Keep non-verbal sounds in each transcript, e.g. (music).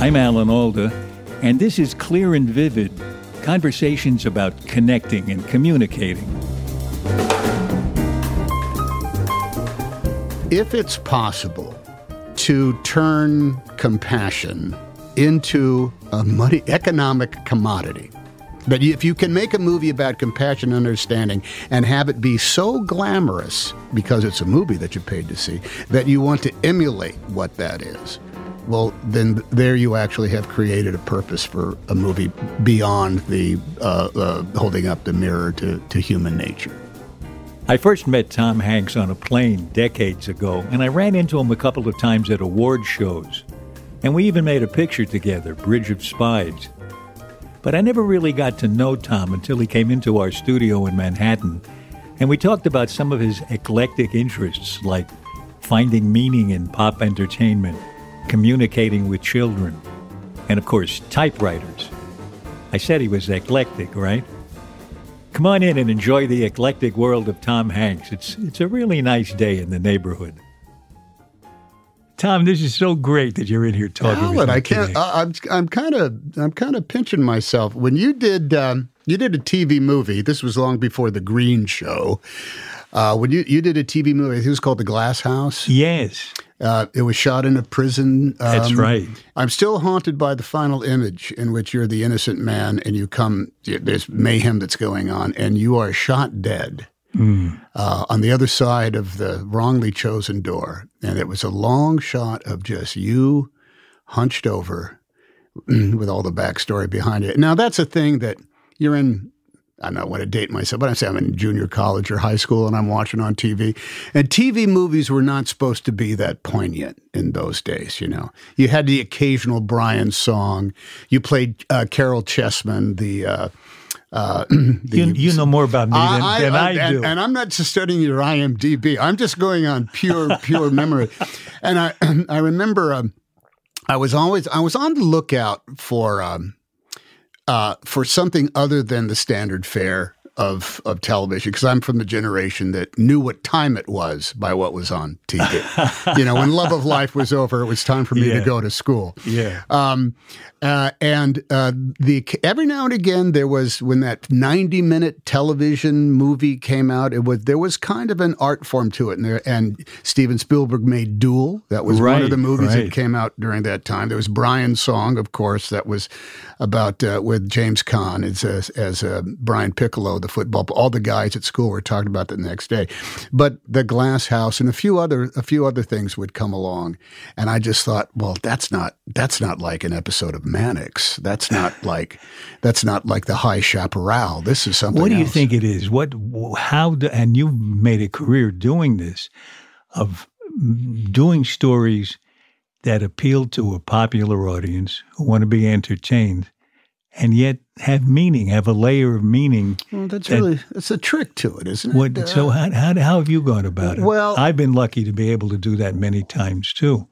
I'm Alan Alda, and this is Clear and Vivid conversations about connecting and communicating. If it's possible to turn compassion into a money economic commodity, that if you can make a movie about compassion and understanding and have it be so glamorous because it's a movie that you paid to see that you want to emulate what that is, well, then there you actually have created a purpose for a movie beyond the uh, uh, holding up the mirror to, to human nature. I first met Tom Hanks on a plane decades ago, and I ran into him a couple of times at award shows. And we even made a picture together, Bridge of Spies. But I never really got to know Tom until he came into our studio in Manhattan, and we talked about some of his eclectic interests, like finding meaning in pop entertainment communicating with children, and of course, typewriters. I said he was eclectic, right? Come on in and enjoy the eclectic world of Tom Hanks. It's, it's a really nice day in the neighborhood. Tom, this is so great that you're in here talking. Alan, I can't. I, I'm I'm kind of I'm kind of pinching myself. When you did um, you did a TV movie. This was long before the Green Show. Uh, when you you did a TV movie, it was called The Glass House. Yes. Uh, it was shot in a prison. Um, That's right. I'm still haunted by the final image in which you're the innocent man and you come, there's mayhem that's going on, and you are shot dead mm. uh, on the other side of the wrongly chosen door. And it was a long shot of just you hunched over (clears throat) with all the backstory behind it. Now, that's a thing that you're in I don't want to date myself, but I say I'm in junior college or high school and I'm watching on TV. And TV movies were not supposed to be that poignant in those days, you know. You had the occasional Brian song. You played uh, Caryl Chessman, the. Uh, uh, (clears throat) the, you, you, know more about me than I, than I, I do. And, and, I'm not just studying your IMDb. I'm just going on pure, pure memory. And I, (clears throat) I remember um, I was always I was on the lookout for um, uh, for something other than the standard fare of of television because I'm from the generation that knew what time it was by what was on TV. you know, when Love of Life was over, it was time for me yeah. to go to school. Yeah. Um, uh, and uh, the every now and again there was when that 90 minute television movie came out it was there was kind of an art form to it and there and Steven Spielberg made Duel that was right, one of the movies right. that came out during that time there was Brian's song of course that was about uh, with James Caan as as, as uh, Brian Piccolo the football all the guys at school were talking about that the next day but the Glass House and a few other a few other things would come along and I just thought well that's not that's not like an episode of Mannix. That's not (sighs) like that's not like the High Chaparral. This is something. What do you else. think it is? What how do, and you've made a career doing this of doing stories that appeal to a popular audience who want to be entertained and yet have meaning, have a layer of meaning. Well, that's that, really that's a trick to it, isn't what, it? so uh, how, how, how have you gone about it? Well, I've been lucky to be able to do that many times too.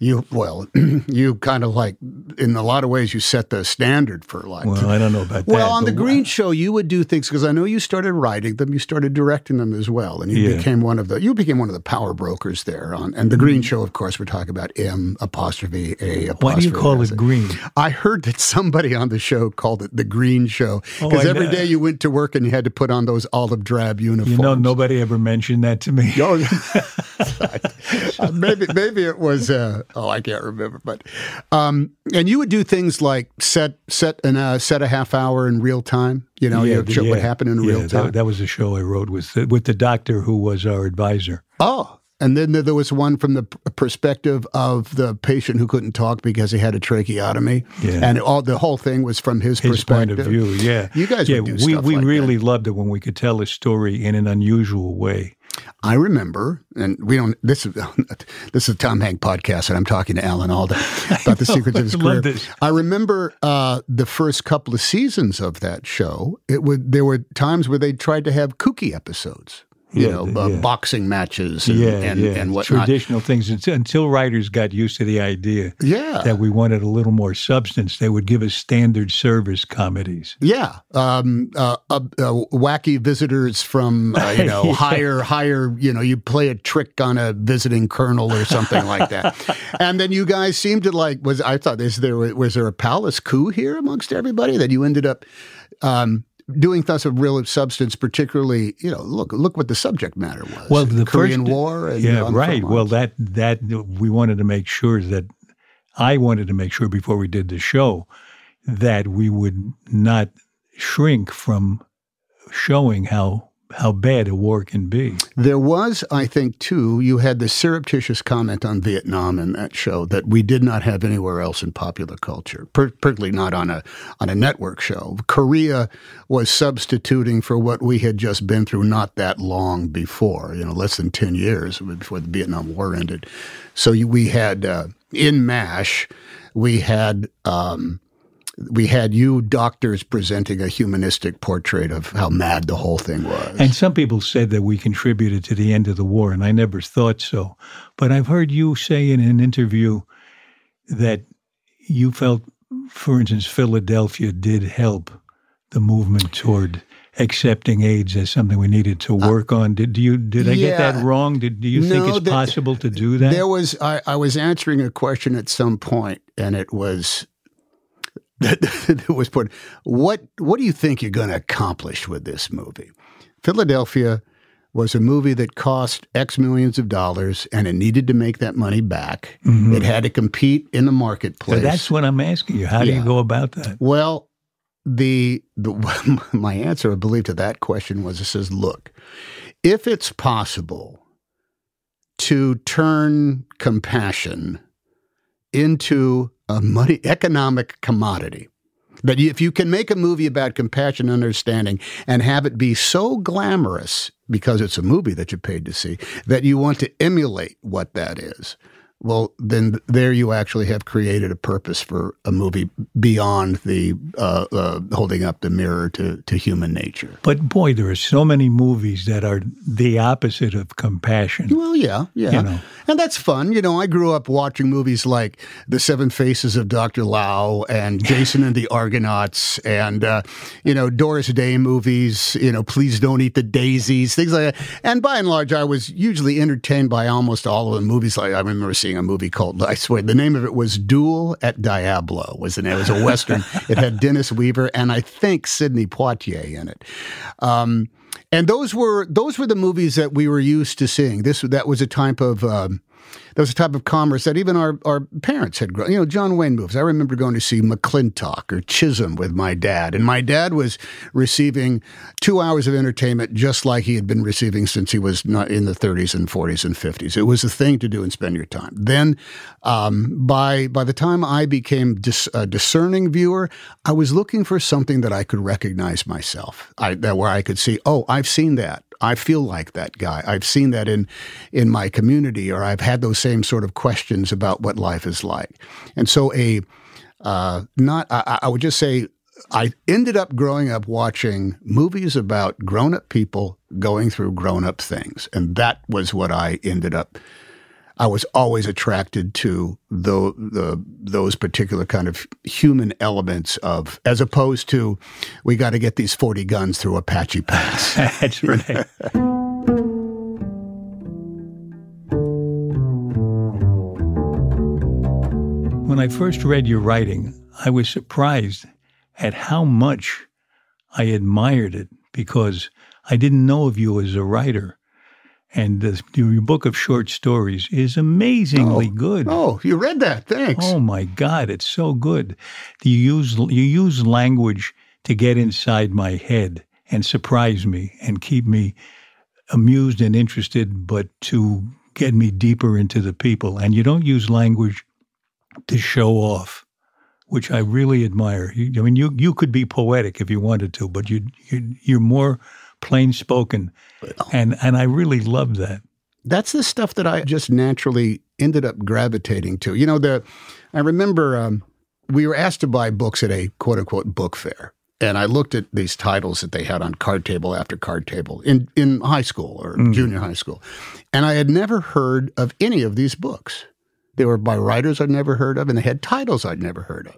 You well, (clears throat) you kind of like in a lot of ways you set the standard for like. Well, I don't know about that. Well, on the Green Show, you would do things because I know you started writing them, you started directing them as well, and you Yeah. became one of the you became one of the power brokers there. On and the mm-hmm. Green Show, of course, we're talking about M apostrophe A. Apostrophe. Why do you call it green? I heard that somebody on the show called it the Green Show Oh, because I every know. day you went to work and you had to put on those olive drab uniforms. You know, nobody ever mentioned that to me. Oh, (laughs) (laughs) Uh, maybe maybe it was. Uh, oh, I can't remember. But um, and you would do things like set set and uh, set a half hour in real time. You know, you the- show what happened in yeah, real that- time. That, was a show I wrote with the, with the doctor who was our advisor. oh, and then there was one from the perspective of the patient who couldn't talk because he had a tracheotomy, Yeah. and all the whole thing was from his, His point perspective. of view, yeah. You guys yeah, we we like that. really loved it when we could tell a story in an unusual way. I remember, and we don't. This is (laughs) this is a Tom Hank podcast, and I'm talking to Alan Alda about the (laughs) secrets of his career. I remember uh, the first couple of seasons of that show. It would there were times where they tried to have kooky episodes, you Yeah, know, the- uh, yeah. boxing matches and yeah, and, yeah. and whatnot. Traditional things until, until writers got used to the idea Yeah, that we wanted a little more substance. They would give us standard service comedies. Yeah, um, uh, uh, uh, wacky visitors from uh, you (laughs) know higher higher. You know, you play a trick on a visiting colonel or something like that, (laughs) and then you guys seemed to like. Was I thought is there was there a palace coup here amongst everybody that you ended up. Um, Doing things of real substance, particularly, you know, look look what the subject matter was. Well, the Korean first, War, and yeah, right. Well, that that we wanted to make sure that I wanted to make sure before we did the show that we would not shrink from showing how how bad a war can be. There was, I think, too, you had the surreptitious comment on Vietnam in that show that we did not have anywhere else in popular culture, particularly not on a on a network show. Korea was substituting for what we had just been through not that long before, you know, less than 10 years before the Vietnam War ended. So you, we had, uh, in MASH, we had um, we had you doctors presenting a humanistic portrait of how mad the whole thing was. And some people said that we contributed to the end of the war, and I never thought so. But I've heard you say in an interview that you felt, for instance, Philadelphia did help the movement toward accepting AIDS as something we needed to uh, work on. Did you did I get that wrong? Did do you think it's that- possible to uh, do that? There was I, I was answering a question at some point, and it was (laughs) that it was put. What what do you think you're going to accomplish with this movie? Philadelphia was a movie that cost X millions of dollars, and it needed to make that money back. Mm-hmm. It had to compete in the so marketplace. that's what I'm asking you. How do you go about that? Well, the the (laughs) my answer, I believe, to that question was it says, look, if it's possible to turn compassion into a money economic commodity. That if you can make a movie about compassion and understanding and have it be so glamorous because it's a movie that you paid to see that you want to emulate what that is, well, then there you actually have created a purpose for a movie beyond the uh, uh, holding up the mirror to, to human nature. But boy, there are so many movies that are the opposite of compassion. Well, yeah, yeah. You know. And that's fun. You know, I grew up watching movies like The Seven Faces of Dr. Lao and (laughs) Jason and the Argonauts and, uh, you know, Doris Day movies, you know, Please Don't Eat the Daisies, things like that. And by and large, I was usually entertained by almost all of the movies. Like I remember seeing a movie called, I swear, the name of it was Duel at Diablo, was the name. It was a Western. (laughs) it had Dennis Weaver and I think Sidney Poitier in it. Um, and those were those were the movies that we were used to seeing. This that was a type of um, that was a type of commerce that even our, our parents had grown. You know, John Wayne movies. I remember going to see McLintock or Chisum with my dad, and my dad was receiving two hours of entertainment just like he had been receiving since he was not in the 30s and 40s and 50s. It was a thing to do and spend your time. Then, um, by by the time I became dis, a discerning viewer, I was looking for something that I could recognize myself. I, that where I could see, oh, I've seen that. I feel like that guy. I've seen that in in my community, or I've had those same sort of questions about what life is like. And so, a uh, not I, I would just say I ended up growing up watching movies about grown up people going through grown up things, and that was what I ended up I was always attracted to the, the those particular kind of human elements of, as opposed to, we got to get these forty guns through Apache Pass. (laughs) That's right. when I first read your writing, I was surprised at how much I admired it because I didn't know of you as a writer. And the, your book of short stories is amazingly oh. good. Oh, you read that? Thanks. Oh my God, it's so good. You use you use language to get inside my head and surprise me and keep me amused and interested, but to get me deeper into the people. And you don't use language to show off, which I really admire. You, I mean, you you could be poetic if you wanted to, but you, you you're more plain spoken, and and I really love that. That's the stuff that I just naturally ended up gravitating to. You know, the I remember um, we were asked to buy books at a quote unquote book fair. And I looked at these titles that they had on card table after card table in, in high school or mm. junior high school. And I had never heard of any of these books. They were by writers I'd never heard of, and they had titles I'd never heard of.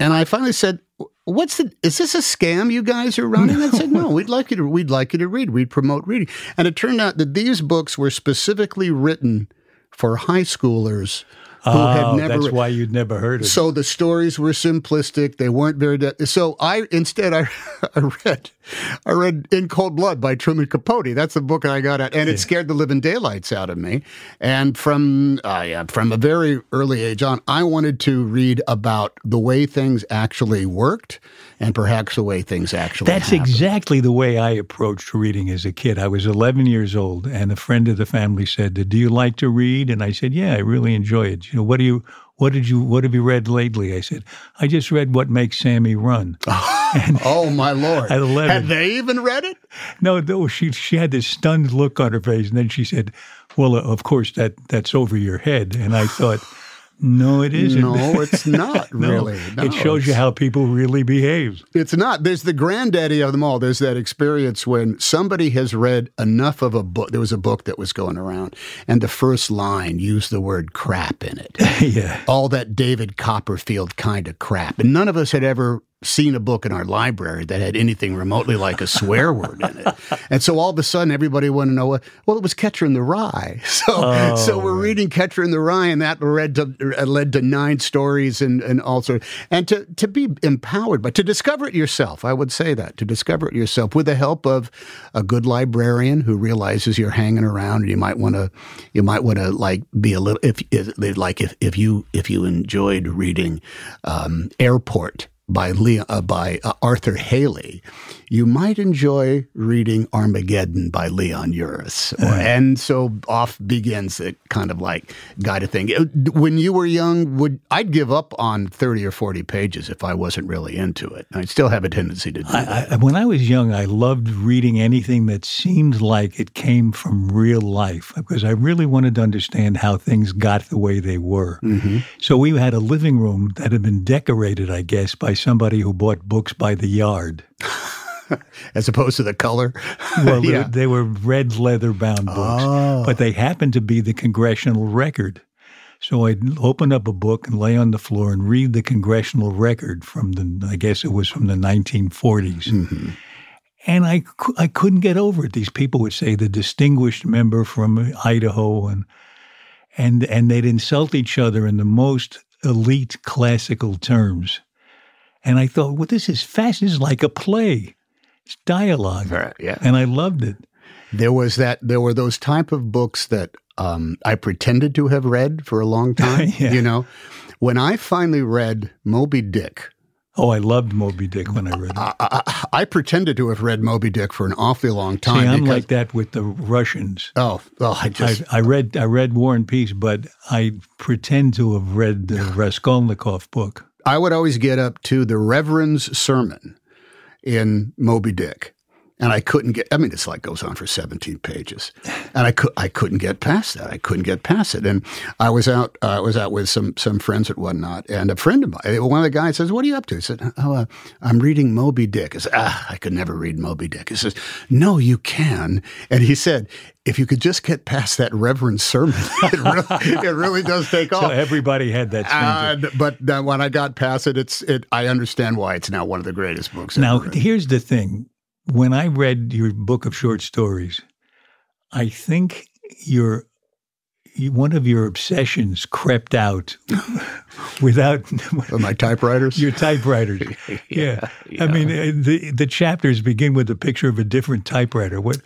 And I finally said, "What's the? Is this a scam you guys are running?" No. I said, "No, we'd like you to. We'd like you to read. We'd promote reading." And it turned out that these books were specifically written for high schoolers who oh, had never. That's why you'd never heard of. So the stories were simplistic. They weren't very. De- so I instead I, (laughs) I read I read In Cold Blood by Truman Capote. That's the book I got at, and it scared the living daylights out of me. And from uh, yeah, from a very early age on, I wanted to read about the way things actually worked, and perhaps the way things actually. That's happened. exactly the way I approached reading as a kid. I was 11 years old, and a friend of the family said, "Do you like to read?" And I said, "Yeah, I really enjoy it." You know, what do you what did you what have you read lately? I said, I just read What Makes Sammy Run. (laughs) (laughs) oh my lord! At eleven, had they even read it? No, no. She she had this stunned look on her face, and then she said, "Well, uh, of course that that's over your head." And I thought. (sighs) No, it isn't. No, it's (laughs) not no, really. No, it shows you how people really behave. It's not. There's the granddaddy of them all. There's that experience when somebody has read enough of a book. There was a book that was going around, and the first line used the word crap in it. (laughs) yeah. All that David Copperfield kind of crap. And none of us had ever seen a book in our library that had anything remotely like a swear (laughs) word in it. And so all of a sudden everybody wanted to know what well it was Catcher in the Rye. (laughs) So oh, so we're right. reading Catcher in the Rye and that led to uh, led to nine stories and and also and to to be empowered but to discover it yourself. I would say that to discover it yourself with the help of a good librarian who realizes you're hanging around and you might want to you might want to like be a little if, if like if if you if you enjoyed reading um, Airport by uh, by uh, Arthur Hailey, you might enjoy reading Armageddon by Leon Uris. Or, and so off begins it kind of like guide a thing. Uh, when you were young, would I'd give up on 30 or 40 pages if I wasn't really into it. I still have a tendency to do I, that. I, when I was young, I loved reading anything that seemed like it came from real life because I really wanted to understand how things got the way they were. Mm-hmm. So we had a living room that had been decorated, I guess, by somebody who bought books by the yard. (laughs) (laughs) As opposed to the color? well, (laughs) yeah. they, were red leather bound books, oh. but they happened to be the congressional record. So I'd open up a book and lay on the floor and read the congressional record from the, I guess it was from the 1940s. Mm-hmm. And I, I couldn't get over it. These people would say the distinguished member from Idaho, and and and they'd insult each other in the most elite classical terms. And I thought, well, this is fast. This is like a play. It's dialogue. Right, yeah. And I loved it. There was that. There were those type of books that um, I pretended to have read for a long (laughs) time. yeah. You know, when I finally read Moby Dick. Oh, I loved Moby Dick when I read it. I, I, I, pretended to have read Moby Dick for an awfully long time. See, I'm like that with the Russians. Oh, well, I just I, I, read I read War and Peace, but I pretend to have read the Raskolnikov book. I would always get up to the Reverend's sermon in Moby Dick. And I couldn't get. I mean, it's like goes on for 17 pages, and I could I couldn't get past that. I couldn't get past it, and I was out uh, I was out with some some friends and whatnot, and a friend of mine, one of the guys says, "What are you up to?" I said, "Oh, uh, I'm reading Moby Dick." I said, "Ah, I could never read Moby Dick." He says, "No, you can," and he said, if you could just get past that reverend sermon, (laughs) it really, it really does take (laughs) off. So everybody had that. Uh, but when I got past it, it's it. I understand why it's now one of the greatest books. Now, here's the thing: when I read your book of short stories, I think your one of your obsessions crept out (laughs) without my typewriters. Your typewriters, (laughs) yeah, yeah. I mean, uh, the the chapters begin with a picture of a different typewriter. What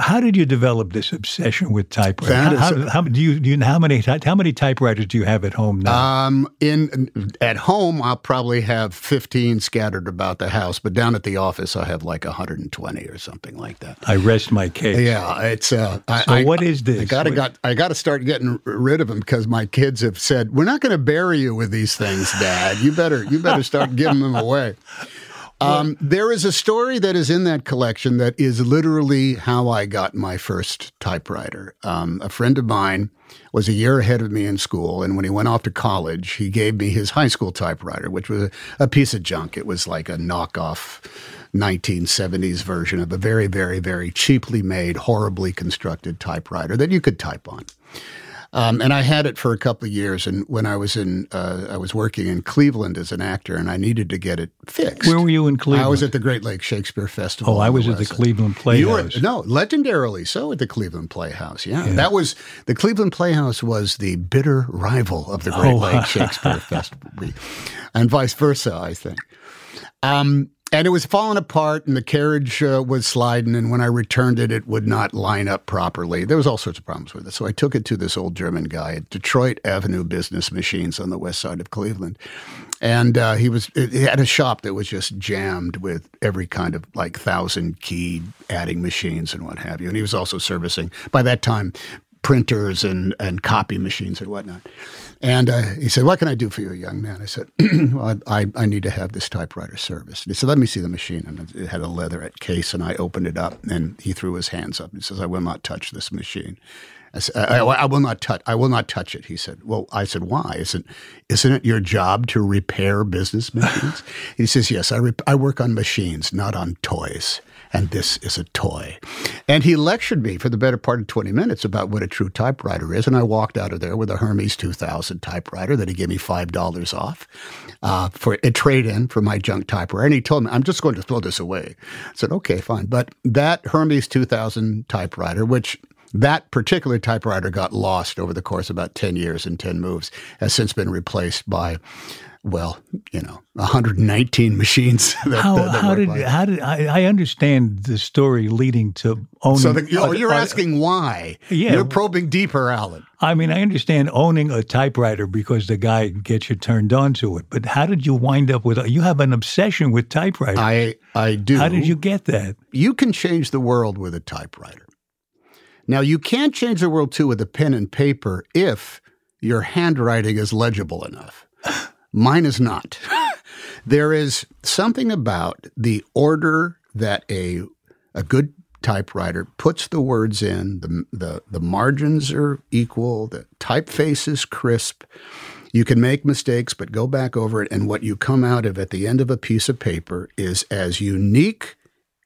how did you develop this obsession with typewriters? How, how, how, do you, do you how many how many typewriters do you have at home now? Um, in at home, I'll probably have fifteen scattered about the house, but down at the office, I have like hundred and twenty or something like that. I rest my case. Yeah, it's. Uh, so I, what is this? I gotta got I got to start getting rid of them because my kids have said we're not going to bury you with these things, Dad. You better you better start giving them away. Um, there is a story that is in that collection that is literally how I got my first typewriter. Um, a friend of mine was a year ahead of me in school, and when he went off to college, he gave me his high school typewriter, which was a, a piece of junk. It was like a knockoff 1970s version of a very, very, very cheaply made, horribly constructed typewriter that you could type on. Um, and I had it for a couple of years. And when I was in, uh, I was working in Cleveland as an actor, and I needed to get it fixed. Where were you in Cleveland? I was at the Great Lakes Shakespeare Festival. Oh, I was at the Cleveland Playhouse. You were, no, legendarily so at the Cleveland Playhouse. Yeah. yeah. that was the Cleveland Playhouse was the bitter rival of the Great oh. Lakes Shakespeare Festival, and vice versa. I think. Um, and it was falling apart and the carriage uh, was sliding and when i returned it it would not line up properly. There was all sorts of problems with it. So i took it to this old german guy at detroit avenue business machines on the west side of cleveland. And uh, he was he had a shop that was just jammed with every kind of like thousand key adding machines and what have you. And he was also servicing by that time printers and, and copy machines and whatnot. And uh, he said, What can I do for you, young man? I said, (clears throat) well, I, I need to have this typewriter serviced. And he said, Let me see the machine. And it had a leatherette case, and I opened it up, and he threw his hands up. He says, I will not touch this machine. I, said, I, I, will not touch. I will not touch it. He said. Well, I said, why? Isn't isn't it your job to repair business machines? (laughs) he says, yes. I rep- I work on machines, not on toys and this is a toy. And he lectured me for the better part of 20 minutes about what a true typewriter is. And I walked out of there with a Hermes 2000 typewriter that he gave me $5 off uh, for a trade in for my junk typewriter. And he told me, I'm just going to throw this away. I said, okay, fine. But that Hermes 2000 typewriter, which that particular typewriter got lost over the course of about 10 years and 10 moves, has since been replaced by well, you know, 119 machines. (laughs) That, how, that, that how did like. how did I, I, understand the story leading to owning? So the, oh, you're, you're asking why? Yeah, you're probing deeper, Alan. I mean, I understand owning a typewriter because the guy gets you turned on to it. But how did you wind up with? You have an obsession with typewriters. I I do. How did you get that? You can change the world with a typewriter. Now you can't change the world too with a pen and paper if your handwriting is legible enough. Mine is not. (laughs) there is something about the order that a a good typewriter puts the words in, the, the, the margins are equal, the typeface is crisp. You can make mistakes, but go back over it, and what you come out of at the end of a piece of paper is as unique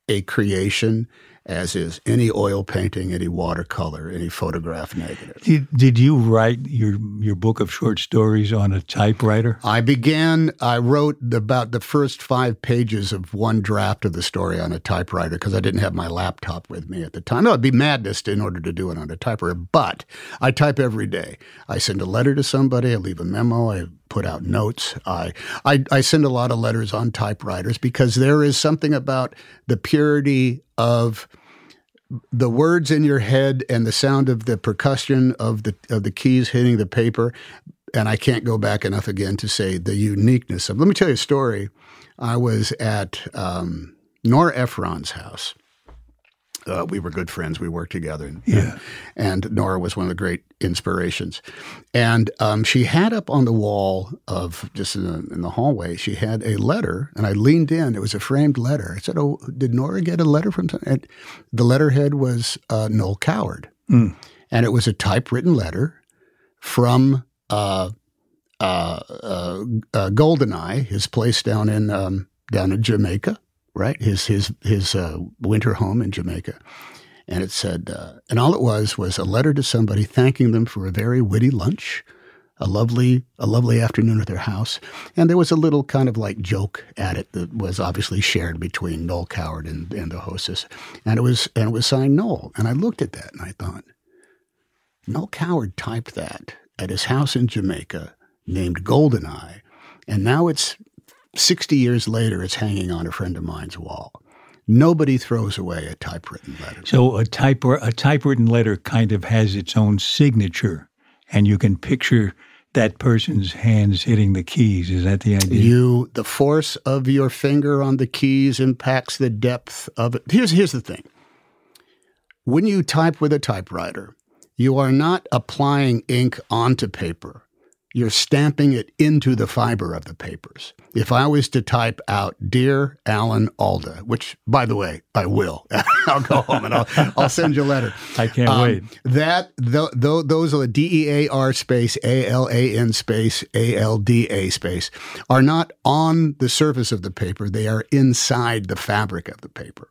a creation as is any oil painting, any watercolor, any photograph negative. Did, did you write your your book of short stories on a typewriter? I began. I wrote about the first five pages of one draft of the story on a typewriter because I didn't have my laptop with me at the time. No, it'd be madness in order to do it on a typewriter. But I type every day. I send a letter to somebody. I leave a memo. I put out notes. I, I, I send a lot of letters on typewriters because there is something about the purity of the words in your head and the sound of the percussion of the of the keys hitting the paper. And I can't go back enough again to say the uniqueness of. Let me tell you a story. I was at um, Nora Ephron's house uh, we were good friends. We worked together. And, Yeah. and Nora was one of the great inspirations. And um, she had up on the wall of just in the, in the hallway, she had a letter, and I leaned in. It was a framed letter. I said, "Oh, did Nora get a letter from?" some-" And the letterhead was uh, Noel Coward, and it was a typewritten letter from. Uh, uh, uh, uh, Goldeneye, his place down in um, down in Jamaica, right? His his his uh, winter home in Jamaica, and it said, uh, and all it was was a letter to somebody thanking them for a very witty lunch, a lovely a lovely afternoon at their house, and there was a little kind of like joke at it that was obviously shared between Noel Coward and, and the hostess, and it was and it was signed Noel, and I looked at that and I thought, Noel Coward typed that at his house in Jamaica named Goldeneye, and now it's 60 years later, it's hanging on a friend of mine's wall. Nobody throws away a typewritten letter. So a type a typewritten letter kind of has its own signature, and you can picture that person's hands hitting the keys. Is that the idea? You, the force of your finger on the keys impacts the depth of it. Here's, here's the thing when you type with a typewriter, you are not applying ink onto paper. You're stamping it into the fiber of the papers. If I was to type out "Dear Alan Alda," which, by the way, I will, (laughs) I'll go home and I'll, I'll send you a letter. (laughs) I can't Um, wait. That th- th- those are the D E A R space A L A N space A L D A space are not on the surface of the paper. They are inside the fabric of the paper,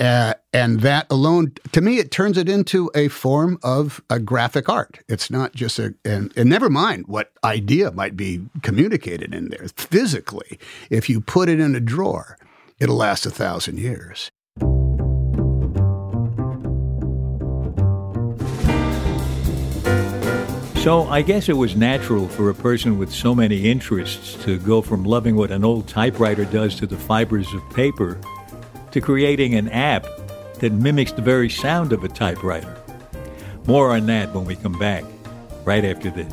uh, and that alone, to me, it turns it into a form of a graphic art. It's not just a and, and never mind what idea might be communicated in there physically. If you put it in a drawer, it'll last a thousand years. So I guess it was natural for a person with so many interests to go from loving what an old typewriter does to the fibers of paper to creating an app that mimics the very sound of a typewriter. More on that when we come back, right after this.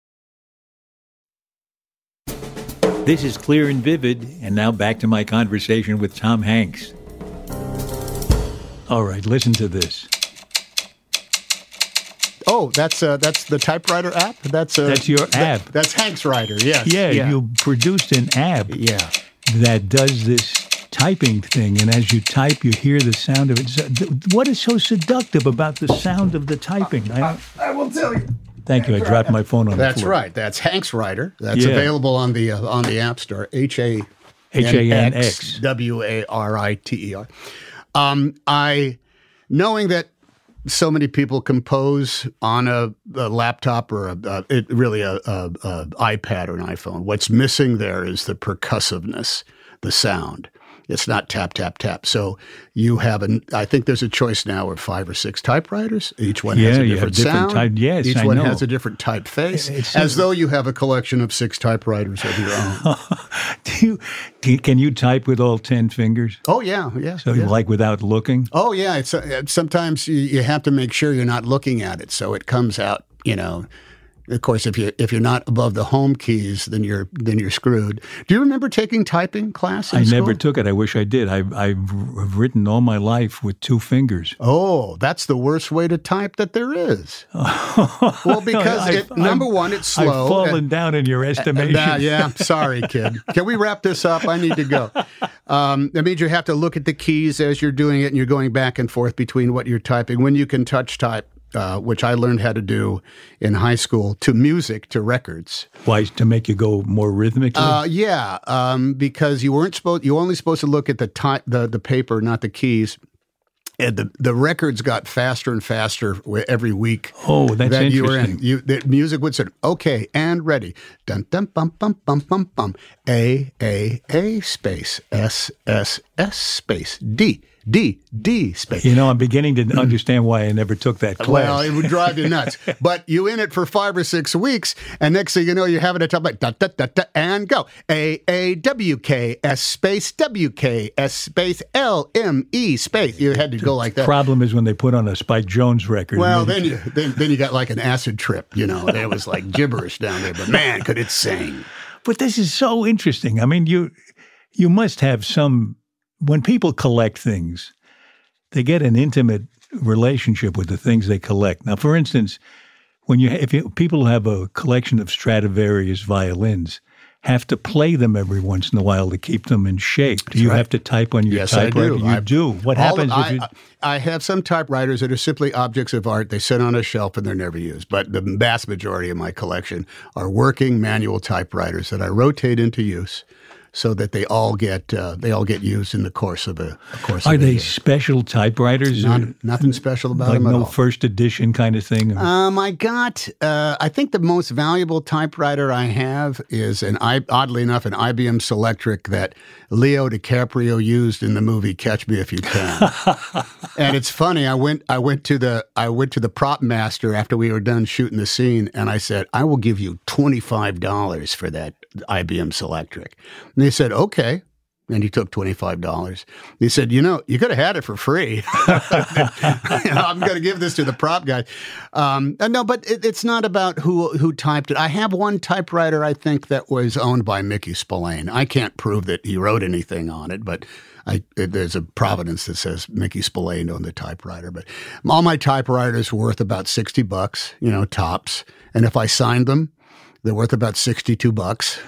This is Clear and Vivid, and now back to my conversation with Tom Hanks. All right, listen to this. Oh, that's uh, that's the typewriter app. That's uh, That's your that- app. that's Hanx Writer. Yes. Yeah, yeah. you produced an app Yeah. that does this typing thing, and as you type, you hear the sound of it. What is so seductive about the sound of the typing? I, I will tell you. Thank you. I dropped my phone on the floor. That's right. That's Hanx Writer. That's Yeah. available on the uh, on the App Store. H a H-A-N-X. W a r i t e r. Um, I knowing that so many people compose on a, a laptop or a, a it, really a, a, a iPad or an iPhone. What's missing there is the percussiveness, the sound. It's not tap tap tap. So you have an. I think there's a choice now of five or six typewriters. Each one Yeah, has a different, different sound. type- yes, Each I one know. has a different typeface, It's- as though you have a collection of six typewriters of your own. (laughs) Do you, do can you type with all 10 fingers? oh yeah, yeah. So, yeah. like without looking? Oh yeah, it's uh, sometimes you, you have to make sure you're not looking at it, so it comes out. You know, of course, if you if you're not above the home keys, then you're then you're screwed. Do you remember taking typing class? I school? never took it. I wish I did. I've, I've written all my life with two fingers. Oh, that's the worst way to type that there is. (laughs) well, because I've- it, number one, it's slow. I've fallen down in your estimation. Nah, yeah, (laughs) sorry, kid. Can we wrap this up? I need to go. Um, that means you have to look at the keys as you're doing it, and you're going back and forth between what you're typing. When you can touch type, uh, which I learned how to do in high school, to music, to records. Why? To make you go more rhythmically? Uh, yeah, um, because you weren't supposed. You were only supposed to look at the the the paper, not the keys. And the the records got faster and faster every week. Oh, that's that you were in. interesting. You the music would say, "Okay, and ready." Dun dun bum bum bum bum bum. A A A space S S S space D D D space. you know, I'm beginning to understand why I never took that class. Well, it would drive you nuts. (laughs) but you in it for five or six weeks, and next thing you know, you're having a top like da da da da and go A A W K S space W K S space L M E space. You had to go like that. Problem is when they put on a Spike Jones record. Well, then you then, then you got like an acid trip. You know, there was like (laughs) gibberish down there. But man, could it sing! But this is so interesting. I mean, you you must have some when people collect things, they get an intimate relationship with the things they collect. Now, for instance, when you if you, people have a collection of Stradivarius violins, have to play them every once in a while to keep them in shape. Do you have to type on your Yes, I typewriter? do. You I- do. What happens I, you? I have some typewriters that are simply objects of art. They sit on a shelf and they're never used. But the vast majority of my collection are working manual typewriters that I rotate into use, so that they all get uh, they all get used in the course of a, a course. Are they year. special typewriters? Not, or nothing special about like them at no all. first edition kind of thing? Um, I got. Uh, I think the most valuable typewriter I have is an oddly enough an IBM Selectric that Leo DiCaprio used in the movie Catch Me If You Can. (laughs) and it's funny. I went. I went to the. I went to the prop master after we were done shooting the scene, and I said, "I will give you twenty five dollars for that IBM Selectric." And they said, "Okay." And he took twenty five dollars. He said, "You know, you could have had it for free. (laughs) You know, I'm going to give this to the prop guy." Um, uh, no, but it, it's not about who who typed it. I have one typewriter I think that was owned by Mickey Spillane. I can't prove that he wrote anything on it, but I, there's a providence that says Mickey Spillane owned the typewriter. But all my typewriters were worth about sixty bucks, you know, tops. And if I signed them, they're worth about sixty-two bucks.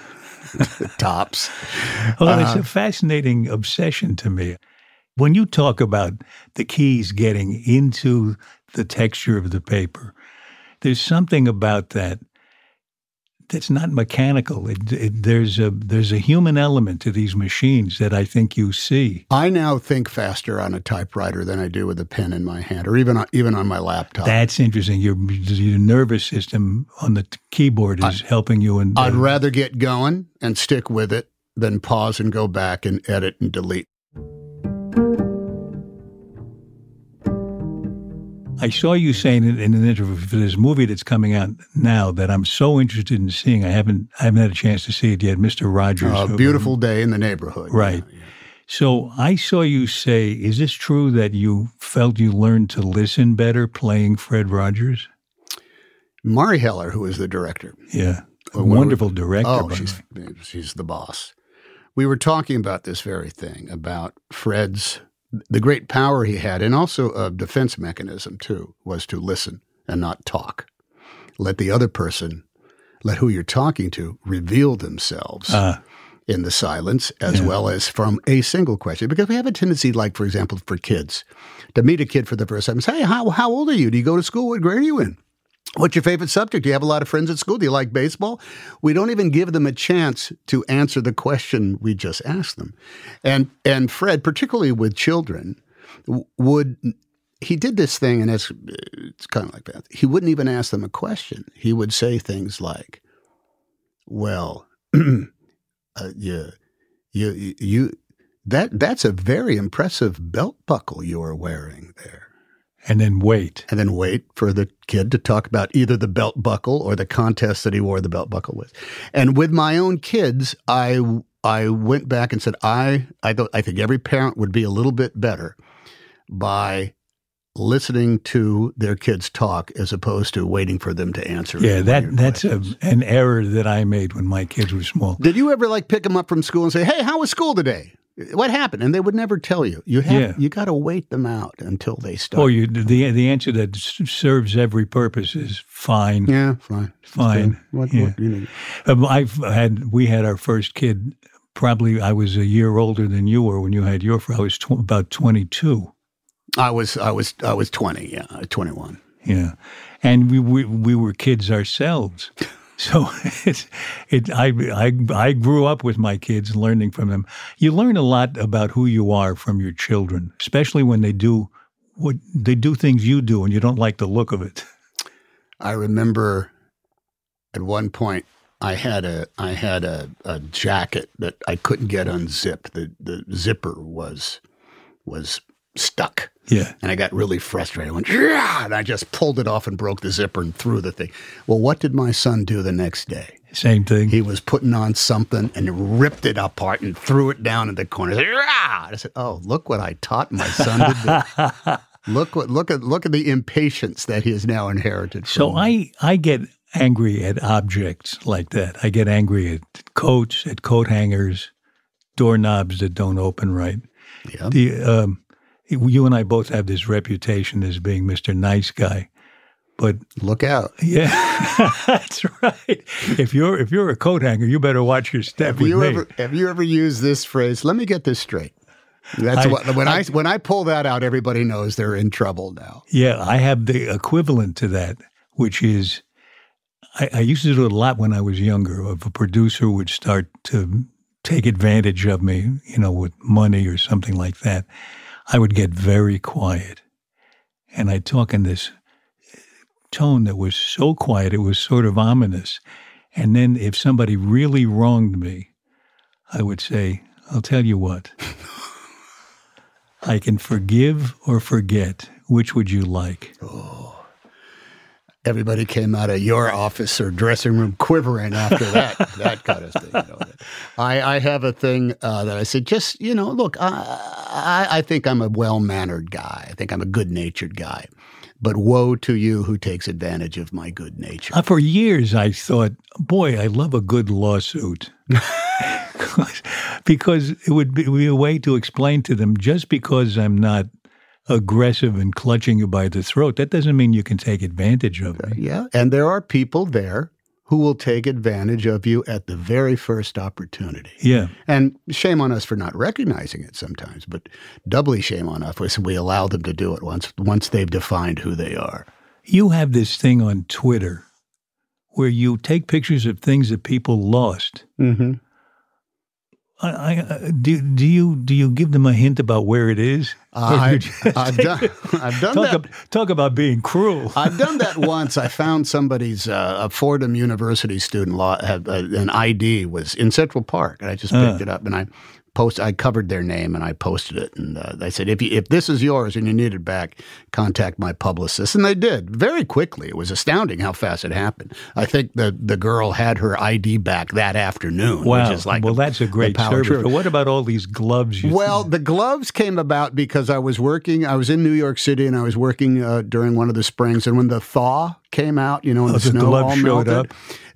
(laughs) tops. Well, it's uh, a fascinating obsession to me. When you talk about the keys getting into the texture of the paper, there's something about that that's not mechanical. It, it, there's a there's a human element to these machines that I think you see. I now think faster on a typewriter than I do with a pen in my hand, or even on, even on my laptop. That's interesting. Your your nervous system on the t- keyboard is helping you. And I'd rather get going and stick with it than pause and go back and edit and delete. I saw you saying in, in an interview for this movie that's coming out now that I'm so interested in seeing. I haven't I haven't had a chance to see it yet. Mister Rogers, A who- beautiful day in the neighborhood. Right. So I saw you say, is this true that you felt you learned to listen better playing Fred Rogers? Marielle Heller, who is the director. Yeah. A wonderful director. Oh, she's she's the boss. We were talking about this very thing about Fred's the great power he had, and also a defense mechanism too, was to listen and not talk. Let the other person, let who you're talking to, reveal themselves Ah. in the silence, as well as from a single question. Because we have a tendency, like for example, for kids, to meet a kid for the first time and say, "Hey, how how old are you? Do you go to school? What grade are you in?" What's your favorite subject? Do you have a lot of friends at school? Do you like baseball? We don't even give them a chance to answer the question we just asked them. And and Fred, particularly with children, would he did this thing, and it's it's kind of like that. He wouldn't even ask them a question. He would say things like, "Well, (clears throat) uh, you, you, you, That that's a very impressive belt buckle you are wearing there. And then wait. And then wait for the kid to talk about either the belt buckle or the contest that he wore the belt buckle with. And with my own kids, I I went back and said I I th- I think every parent would be a little bit better by listening to their kids talk as opposed to waiting for them to answer. Yeah, that that's a, an error that I made when my kids were small. Did you ever like pick them up from school and say, "Hey, how was school today?" What happened? And they would never tell you. You have Yeah. you got to wait them out until they start. oh you, the the answer that serves every purpose is fine. yeah, fine, Fine. What, Yeah. what, you know, Um, I've had we had our first kid. Probably I was a year older than you were when you had your. I was tw- about twenty two. I was I was I was twenty. Yeah, twenty one. Yeah, and we we, we were kids ourselves. (laughs) So (laughs) it's it. I, I I grew up with my kids, learning from them. You learn a lot about who you are from your children, especially when they do what they do things you do and you don't like the look of it. (laughs) I remember at one point I had a I had a, a jacket that I couldn't get unzipped. The the zipper was was stuck. Yeah. And I got really frustrated. I went, yeah, and I just pulled it off and broke the zipper and threw the thing. Well, what did my son do the next day? Same thing. He was putting on something and ripped it apart and threw it down in the corner. I said, "Rah!" I said, "Oh, look what I taught my son to do. (laughs) look what look at look at the impatience that he has now inherited." So from I, I get angry at objects like that. I get angry at coats, at coat hangers, doorknobs that don't open right. Yeah. The um, you and I both have this reputation as being Mr. Nice Guy, but look out. yeah, (laughs) that's right. If you're if you're a coat hanger, you better watch your step Have you me. ever have you ever used this phrase? Let me get this straight. That's I- what when I, when I pull that out, everybody knows they're in trouble now. Yeah, I have the equivalent to that, which is I, I used to do it a lot when I was younger. If a producer would start to take advantage of me, you know, with money or something like that, I would get very quiet. And I'd talk in this tone that was so quiet, it was sort of ominous. And then if somebody really wronged me, I would say, I'll tell you what. (laughs) I can forgive or forget. Which would you like? Oh. Everybody came out of your office or dressing room quivering after that (laughs) that kind of thing. You know. I, I have a thing uh, that I say, just you know, look, I, I, I think I'm a well mannered guy. I think I'm a good natured guy. But woe to you who takes advantage of my good nature. Uh, for years, I thought, boy, I love a good lawsuit. (laughs) because it would be, be a way to explain to them just because I'm not aggressive and clutching you by the throat, that doesn't mean you can take advantage of me. Yeah. And there are people there who will take advantage of you at the very first opportunity. Yeah. And shame on us for not recognizing it sometimes, but doubly shame on us if we allow them to do it once once they've defined who they are. You have this thing on Twitter where you take pictures of things that people lost. Mm-hmm. I, I, do, do you do you give them a hint about where it is? Or I, (laughs) I've done. (laughs) I've done talk, that. ab- talk about being cruel. (laughs) I've done that once. I found somebody's uh, a Fordham University student law had uh, an ID was in Central Park, and I just picked Uh. it up and I post. I covered their name and I posted it, and uh, I said, if you, if this is yours and you need it back, contact my publicist, and they did very quickly. It was astounding how fast it happened. I think the the girl had her ID back that afternoon. wow. which is like well, the- that's a great power service. trip. But what about all these gloves? You Well, the gloves came about because I was working. I was in New York City, and I was working uh, during one of the springs. And when the thaw came out, you know, and Oh, the the snow all showed melted, up.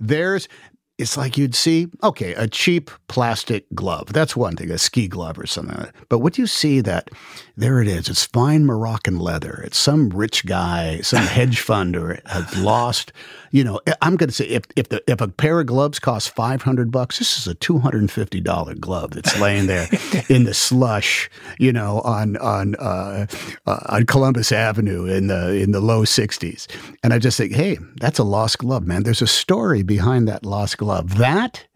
there's. It's like you'd see, okay, a cheap plastic glove. That's one thing, a ski glove or something like that. But what do you see that there it is. It's fine Moroccan leather. It's some rich guy, some (laughs) hedge funder has lost. You know, I'm going to say if if the if a pair of gloves costs five hundred bucks, this is a two hundred and fifty dollar glove that's laying there (laughs) in the slush. You know, on on uh, uh, on Columbus Avenue in the in the low sixties. And I just think, hey, that's a lost glove, man. There's a story behind that lost glove. That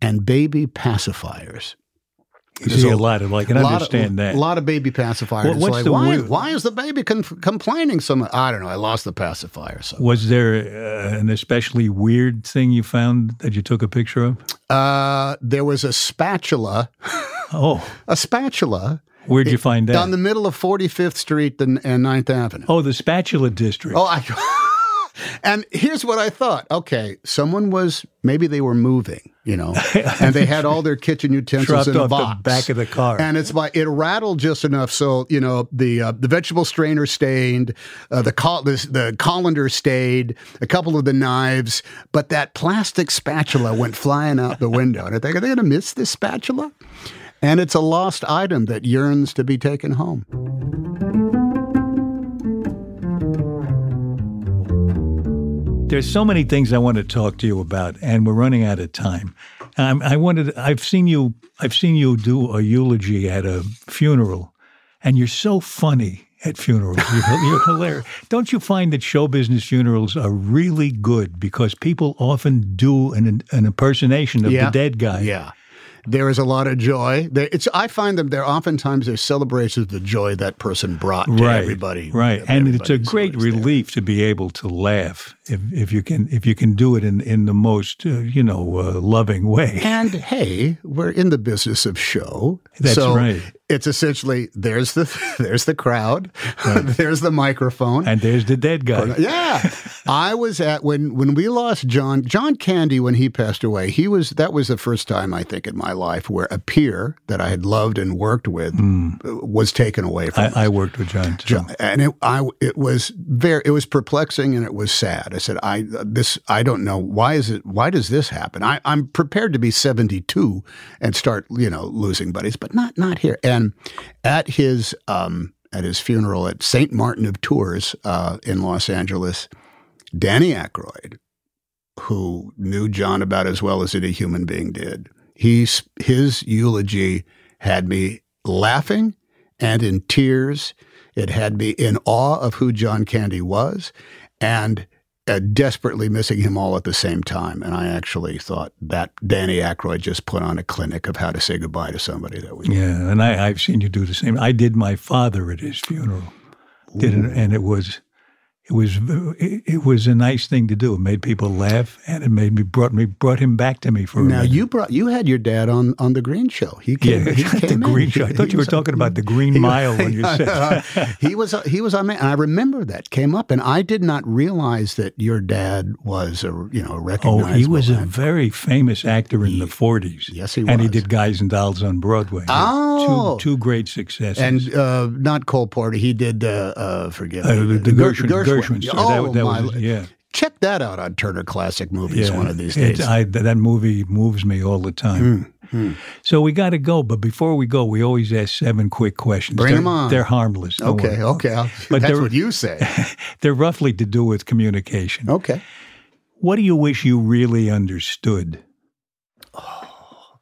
and baby pacifiers. You see a lot of, I can A lot understand of, that. A lot of baby pacifiers. It's what's like, the why, weird- why is the baby con- complaining so much? I don't know. I lost the pacifier. So. Was there uh, an especially weird thing you found that you took a picture of? Uh, there was a spatula (laughs) Oh, a spatula. where'd you find that? Down the middle of 45th Street and, and 9th Avenue. oh, the spatula district. Oh, I. (laughs) and here's what I thought. Okay, someone was maybe they were moving, you know, (laughs) and they had all their kitchen utensils in a box the back of the car. and it's like it rattled just enough so you know the uh, the vegetable strainer stained, uh, the col- the, the colander stayed, a couple of the knives, but that plastic spatula went flying out the window. And I think are they going to miss this spatula? And it's a lost item that yearns to be taken home. There's so many things I want to talk to you about, and we're running out of time. Um, I wanted. I've seen you. I've seen you do a eulogy at a funeral, and you're so funny at funerals. You're, you're hilarious. Don't you find that show business funerals are really good because people often do an, an impersonation of the dead guy? Yeah. There is a lot of joy. There, it's. I find them. There oftentimes there's celebrations of the joy that person brought to right, everybody. Right, and it's a great who's there. relief to be able to laugh if if you can if you can do it in in the most uh, you know uh, loving way. And hey, we're in the business of show. That's so right. It's essentially there's the (laughs) there's the crowd, (laughs) there's the microphone. And there's the dead guy. yeah, I was at when when we lost John John Candy when he passed away. He was that was the first time I think in my life where a peer that I had loved and worked with uh, was taken away from. I, I worked with John too. John, and it I it was very it was perplexing and it was sad. I said I this I don't know why is it why does this happen? I I'm prepared to be 72 and start you know losing buddies, but not not here. And at his um at his funeral at St. Martin of Tours uh, in Los Angeles, Danny Aykroyd, who knew John about as well as any human being did, he's his eulogy had me laughing and in tears. It had me in awe of who John Candy was and uh, desperately missing him all at the same time. And I actually thought that Danny Aykroyd just put on a clinic of how to say goodbye to somebody that we Yeah, and I, I've seen you do the same. I did my father at his funeral. Did it, and it was, it was, it, it was a nice thing to do. It made people laugh, and it made me brought me brought him back to me for a Now you brought you had your dad on on the Green Show. He yeah, (laughs) came. he the in. green show. I thought he you were talking about the Green (laughs) Mile when you (laughs) said. he was he was on and I remember that came up, and I did not realize that your dad was a you know a Oh, he was a very famous actor in the 40s. Yes, he was, And he did Guys and Dolls on Broadway. Oh. Two, two great successes. and uh, not Cole Porter. He did uh, uh, forgive Uh, me, the, the Ger- Gershwin, Gershwin Oh that, that my! was, yeah. Check that out on Turner Classic Movies Yeah, one of these days. I, that movie moves me all the time. Hmm, So we got to go, but before we go, we always ask seven quick questions. Bring they're, 'em on. They're harmless. okay, okay, I'll, But that's what you say. (laughs) They're roughly to do with communication. Okay. What do you wish you really understood? Oh,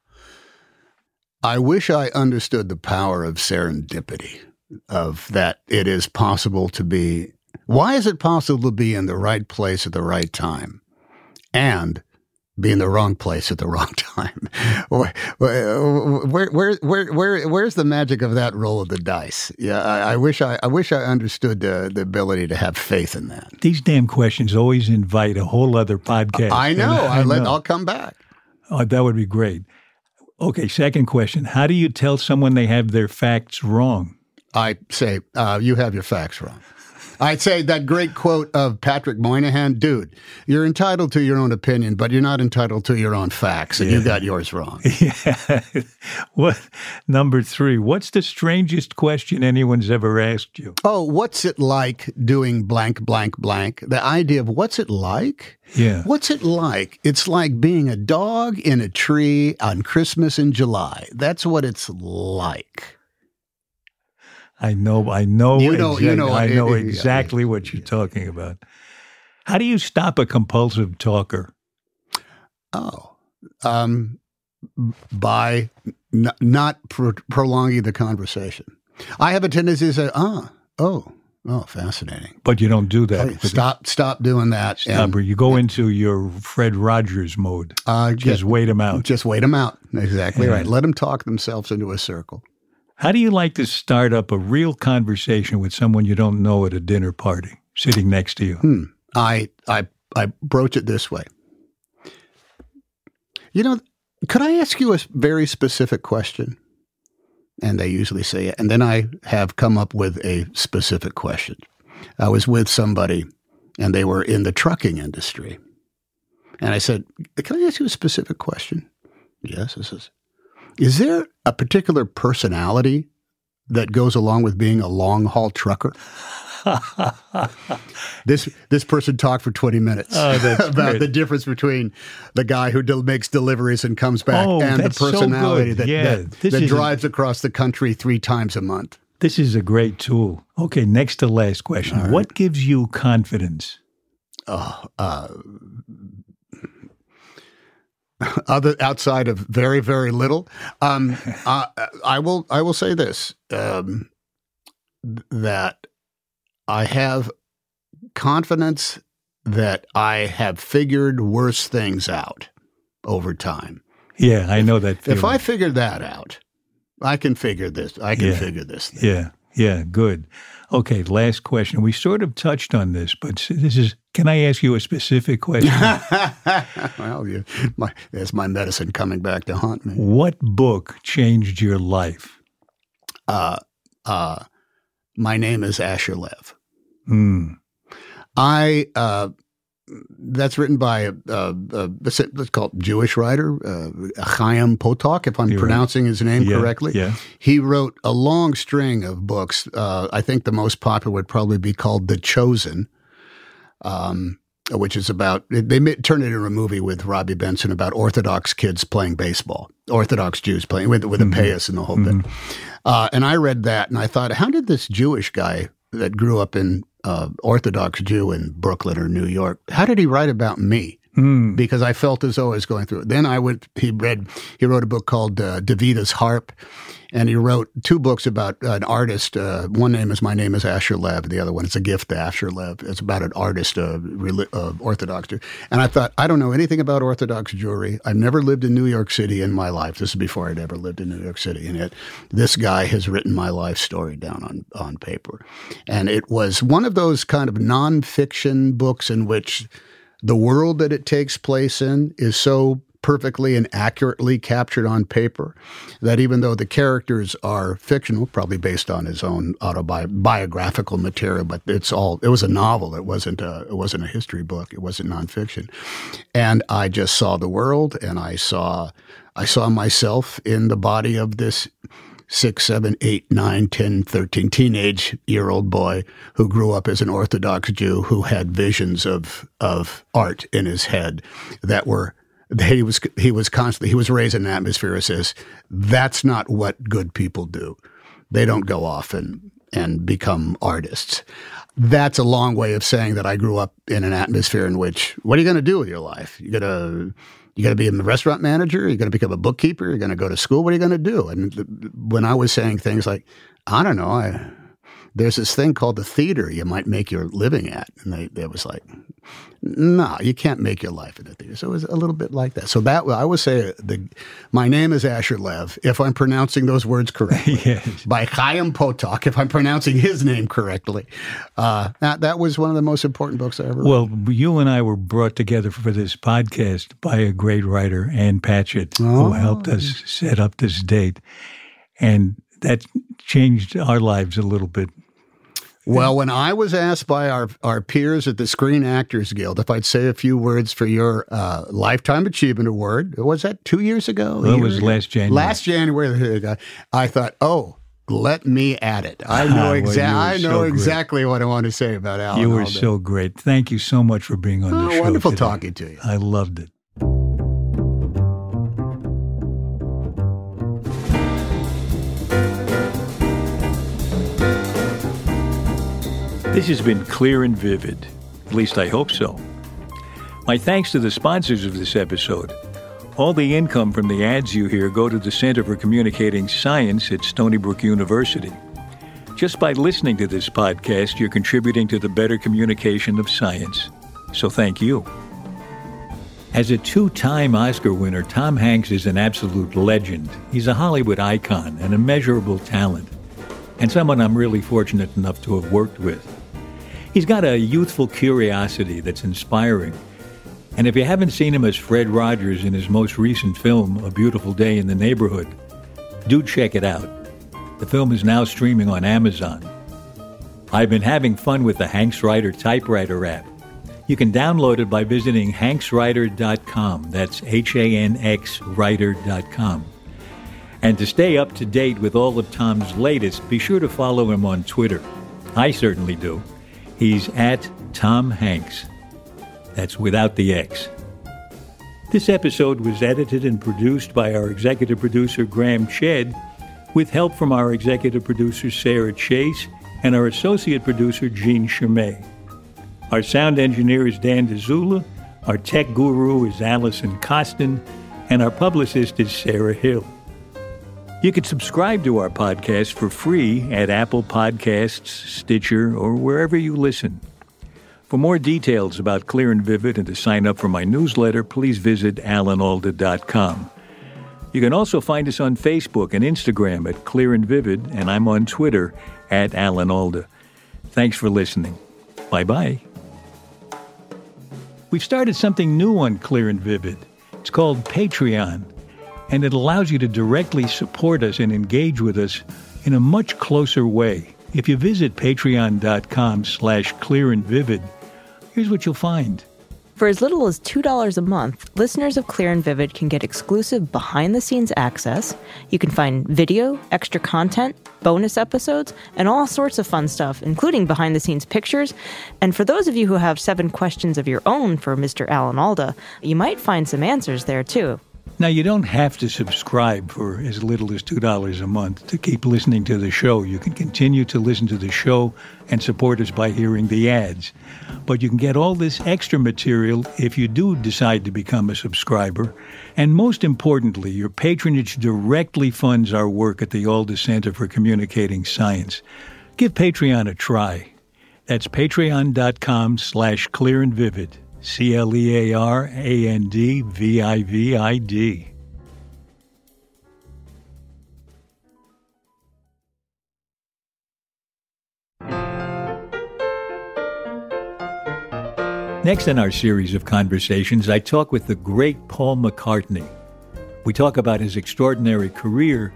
I wish I understood the power of serendipity, of that it is possible to be. Why is it possible to be in the right place at the right time and be in the wrong place at the (laughs) wrong time? where, where, where, where, where, where's the magic of that roll of the dice? Yeah, I, I wish I, I wish I understood the, the ability to have faith in that. These damn questions always invite a whole other podcast. I know. (laughs) I, let, know. I'll come back. Oh, that would be great. Okay, second question. How do you tell someone they have their facts wrong? I say, uh, you have your facts wrong. I'd say that great quote of Patrick Moynihan, dude, you're entitled to your own opinion, but you're not entitled to your own facts, and you got yours wrong. (laughs) Yeah. what number three? What's the strangest question anyone's ever asked you? oh, what's it like doing blank, blank, blank? The idea of what's it like? Yeah. What's it like? It's like being a dog in a tree on Christmas in July. That's what it's like. I know. I know. You know- you know- I know yeah, yeah, exactly what you're talking about. How do you stop a compulsive talker? Oh, um, by n- not pro- prolonging the conversation. I have a tendency to say, "Ah, oh, oh, fascinating." But you don't do that. Hey, stop, stop doing that. Stop. and, you go into your Fred Rogers mode. uh, Just just, wait them out. just wait them out. Exactly Yeah. right. Let them talk themselves into a circle. How do you like to start up a real conversation with someone you don't know at a dinner party sitting next to you? Hmm. I, I, I broach it this way. You know, could I ask you a very specific question? And they usually say, it. and then I have come up with a specific question. I was with somebody and they were in the trucking industry. And I said, Can I ask you a specific question? Yes. This is, is there a particular personality that goes along with being a long haul trucker? (laughs) this this person talked for 20 minutes Oh, (laughs) about great. the difference between the guy who del- makes deliveries and comes back Oh, and the that's so personality that, Yeah, that, that is a- drives across the country three times a month. This is a great tool. Okay, next to last question. What gives you confidence? Oh, uh, (laughs) other outside of very very little, um, (laughs) uh, I will I will say this um, that I have confidence that I have figured worse things out over time. Yeah, I know that feeling. If I figure that out, I can figure this. I can Yeah. figure this. Thing. Yeah, yeah, good. Okay, last question. We sort of touched on this, but this is can I ask you a specific question? (laughs) well, you, my, there's my medicine coming back to haunt me. what book changed your life? uh, uh, my name is Asher Lev. Hmm. I uh, that's written by a, a, a let's call it Jewish writer uh, Chaim Potok, if I'm You're right. pronouncing his name Yeah, correctly. yeah. He wrote a long string of books. Uh, I think the most popular would probably be called The Chosen. Um, which is about they ma- turned it into a movie with Robby Benson about Orthodox kids playing baseball, Orthodox Jews playing with with a payas and the whole bit. Uh, and I read that and I thought, how did this Jewish guy that grew up in uh, Orthodox Jew in Brooklyn or New York, how did he write about me? Hmm. Because I felt as though I was going through it. Then I would He read. He wrote a book called uh, Harp, and he wrote two books about an artist. Uh, one name is My Name is Asher Lev. The other one is A Gift to Asher Lev. It's about an artist, uh, reli- uh, Orthodox Jew. And I thought, I don't know anything about Orthodox Jewry. I've never lived in New York City in my life. This is before I'd ever lived in New York City. And yet, this guy has written my life story down on, on paper. And it was one of those kind of nonfiction books in which the world that it takes place in is so perfectly and accurately captured on paper that even though the characters are fictional, probably based on his own autobiographical material, but it's all it was a novel. It wasn't a it wasn't a history book. It wasn't nonfiction. And I just saw the world and I saw I saw myself in the body of this six, seven, eight, nine, 10, 13 teenage year old boy who grew up as an Orthodox Jew who had visions of of art in his head that were he was he was constantly he was raised in an atmosphere that says that's not what good people do. They don't go off and and become artists. That's a long way of saying that I grew up in an atmosphere in which what are you going to do with your life? You got to you got to be a restaurant manager. You're going to become a bookkeeper. You're going to go to school. What are you going to do? And when I was saying things like, I don't know, I, there's this thing called the theater you might make your living at, and they, they was like, no, you can't make your life in a theater. So it was a little bit like that. So that I would say the my name is Asher Lev, if I'm pronouncing those words correctly. (laughs) Yes. By Chaim Potok, if I'm pronouncing his name correctly. Uh, that that was one of the most important books I ever read. Well, you and I were brought together for this podcast by a great writer, Ann Patchett, who helped us set up this date. And that changed our lives a little bit. Well, when I was asked by our, our peers at the Screen Actors Guild if I'd say a few words for your uh, Lifetime Achievement Award, was that two years ago? Well, it was ago? last January. Last January, I thought, oh, let me at it. I (laughs) know, exa- were I know so great. exactly what I want to say about Alan. you were so great. Thank you so much for being on the Oh, show. wonderful today. talking to you. I loved it. This has been clear and vivid. At least I hope so. My thanks to the sponsors of this episode. All the income from the ads you hear go to the Center for Communicating Science at Stony Brook University. Just by listening to this podcast, you're contributing to the better communication of science. So thank you. As a two time Oscar winner, Tom Hanks is an absolute legend. He's a Hollywood icon, an immeasurable talent, and someone I'm really fortunate enough to have worked with. He's got a youthful curiosity that's inspiring. And if you haven't seen him as Fred Rogers in his most recent film, A Beautiful Day in the Neighborhood, do check it out. The film is now streaming on Amazon. I've been having fun with the Hanx Writer typewriter app. You can download it by visiting hanxwriter.com. That's H A N X writer.com. And to stay up to date with all of Tom's latest, be sure to follow him on Twitter. I certainly do. He's at Tom Hanks. That's without the X. This episode was edited and produced by our executive producer, Graham Chedd, with help from our executive producer, Sarah Chase, and our associate producer, Jean Chimay. Our sound engineer is Dan Dzula, our tech guru is Allison Costin, and our publicist is Sarah Hill. You can subscribe to our podcast for free at Apple Podcasts, Stitcher, or wherever you listen. For more details about Clear and Vivid and to sign up for my newsletter, please visit alanalda.com. You can also find us on Facebook and Instagram at Clear and Vivid, and I'm on Twitter at Alan Alda. Thanks for listening. Bye bye. We've started something new on Clear and Vivid. It's called Patreon, and it allows you to directly support us and engage with us in a much closer way. If you visit patreon.com slash clear and vivid, here's what you'll find. For as little as $2 a month, listeners of Clear and Vivid can get exclusive behind the scenes access. You can find video, extra content, bonus episodes, and all sorts of fun stuff, including behind the scenes pictures. And for those of you who have seven questions of your own for Mr. Alan Alda, you might find some answers there too. Now, you don't have to subscribe for as little as $2 a month to keep listening to the show. You can continue to listen to the show and support us by hearing the ads. But you can get all this extra material if you do decide to become a subscriber. And most importantly, your patronage directly funds our work at the Alda Center for Communicating Science. Give Patreon a try. That's patreon.com slash clear and vivid. C L E A R A N D V I V I D. Next in our series of conversations, I talk with the great Paul McCartney. We talk about his extraordinary career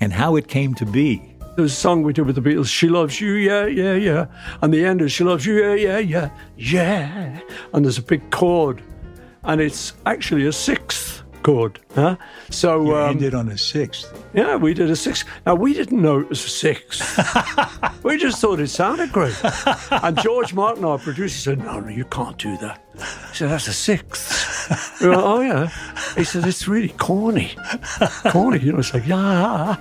and how it came to be. There's a song we did with the Beatles, She Loves You, yeah, yeah, yeah. And the end is She Loves You, yeah, yeah, yeah, yeah. And there's a big chord. And it's actually a sixth chord. Huh? So You um, ended on a sixth. yeah, we did a sixth. Now we didn't know it was a sixth. (laughs) we just thought it sounded great. And George Martin, our producer, said, "No, no, you can't do that." He said, "That's a sixth. We went, oh yeah. He said, "It's really corny, corny." You know, it's like yeah.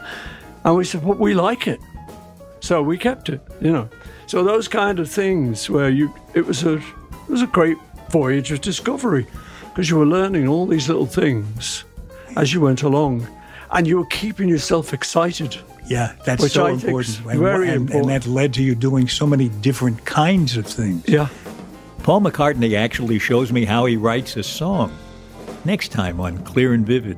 And we said, "But we like it," so we kept it. You know, so those kind of things where you, it was a, it was a great voyage of discovery because you were learning all these little things as you went along, and you were keeping yourself excited. Yeah, that's Which so I important. And- very and, important. And that led to you doing so many different kinds of things. Yeah. Paul McCartney actually shows me how he writes a song. Next time on Clear and Vivid.